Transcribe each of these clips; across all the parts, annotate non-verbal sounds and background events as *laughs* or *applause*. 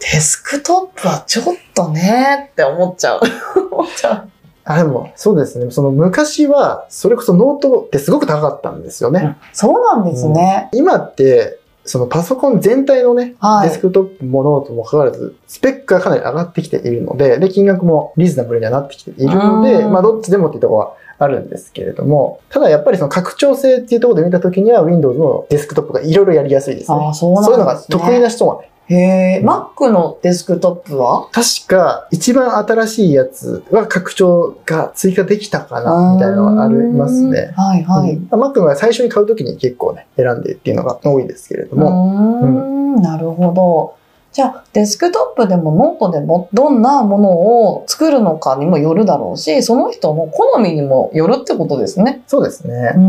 デスクトップはちょっとねって思っちゃう。*laughs* 思っちゃう。あ、でも、そうですね。その昔は、それこそノートってすごく高かったんですよね。そうなんですね。今って、そのパソコン全体のね、はいデスクトップもノートもかかわらず、スペックがかなり上がってきているので、で、金額もリーズナブルにはなってきているので、うんまあ、どっちでもっていうところはあるんですけれども、ただやっぱりその拡張性っていうところで見たときには、Windows のデスクトップがいろいろやりやすいですね。そうなんそういうのが。得意な人はね、へえ、Mac のデスクトップは？確か一番新しいやつは拡張が追加できたかな、みたいなのがありますね。うんはいはい。うん、Mac が最初に買うときに結構ね、選んでっていうのが多いですけれどうーも、ん、なるほど。じゃあ、デスクトップでもノートでもどんなものを作るのかにもよるだろうし、その人の好みにもよるってことですね。そうですねう。ー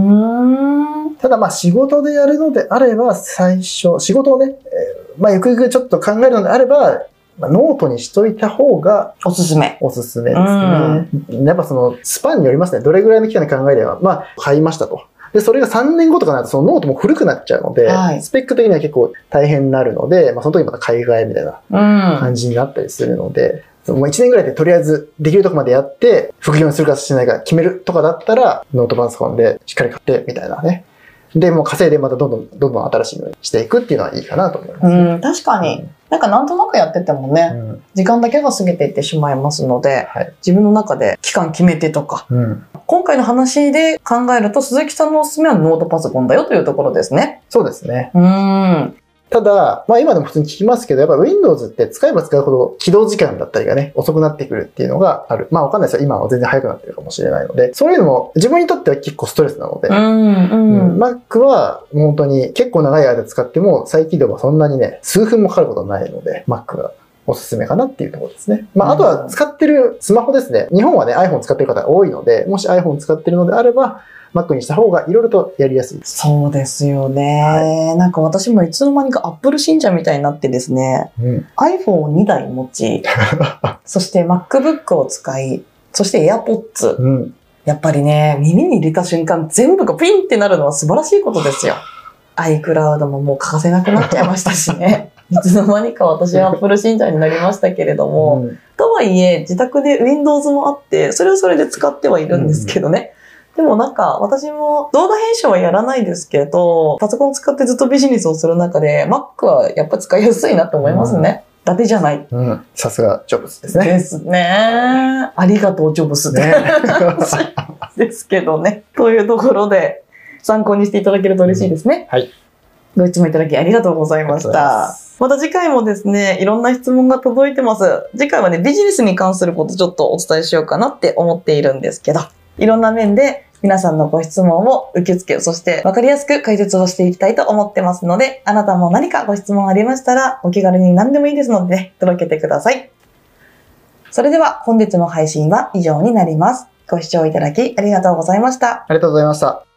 ん。ただまあ仕事でやるのであれば最初、仕事をね、えーまあゆくゆくちょっと考えるのであれば、まあ、ノートにしといた方がおすすめ。おすすめですね。やっぱそのスパンによりますね。どれぐらいの期間で考えれば、まあ買いましたと。で、それが3年後とかになるとそのノートも古くなっちゃうので、はいスペック的には結構大変になるので、まあその時また買い替えみたいなうん。感じになったりするので、そのもう1年ぐらいでとりあえずできるとこまでやって、副業にするかしないか決めるとかだったら、ノートパソコンでしっかり買ってみたいなね。で、もう稼いでまたどんどん、どんどん新しいのにしていくっていうのはいいかなと思います。うん、確かに。なんかなんとなくやっててもね、うん。時間だけが過ぎていってしまいますので、はい。自分の中で期間決めてとか、うん。今回の話で考えると鈴木さんのおすすめはノートパソコンだよというところですね。そうですね。うーん。ただ、まあ今でも普通に聞きますけど、やっぱ Windows って使えば使うほど起動時間だったりがね、遅くなってくるっていうのがある。まあわかんないですよ。今は全然早くなってるかもしれないので、そういうのも自分にとっては結構ストレスなので、うん、ううんん。Mac は本当に結構長い間使っても再起動はそんなにね、数分もかかることはないので、Mac がおすすめかなっていうところですね。まあ、あとは使ってるスマホですね。日本はね、iPhone 使ってる方多いので、もし iPhone 使ってるのであれば、Mac にした方がいろいろとやりやすいです。そうですよね、なんか私もいつの間にか Apple 信者みたいになってですね、うん。iPhone を2台持ち、*laughs* そして MacBook を使い、そして AirPods。うん。やっぱりね、耳に入れた瞬間全部がピンってなるのは素晴らしいことですよ。*laughs* iCloud ももう欠かせなくなっちゃいましたしね。いつの間にか私は Apple 信者になりましたけれども、うんとはいえ、自宅で Windows もあって、それはそれで使ってはいるんですけどね。でもなんか、私も動画編集はやらないですけど、パソコン使ってずっとビジネスをする中で、Mac はやっぱ使いやすいなと思いますね。伊達じゃない。うん。さすが、ジョブズですね。ですね。ありがとう、ジョブス。ね *laughs* ですけどね。というところで、参考にしていただけると嬉しいですね。はい。ご質問いただきありがとうございました。また次回もですね、いろんな質問が届いてます。次回はね、ビジネスに関することちょっとお伝えしようかなって思っているんですけど、いろんな面で皆さんのご質問を受け付け、そして分かりやすく解説をしていきたいと思ってますので、あなたも何かご質問ありましたら、お気軽に何でもいいですので、ね、届けてください。それでは本日の配信は以上になります。ご視聴いただきありがとうございました。ありがとうございました。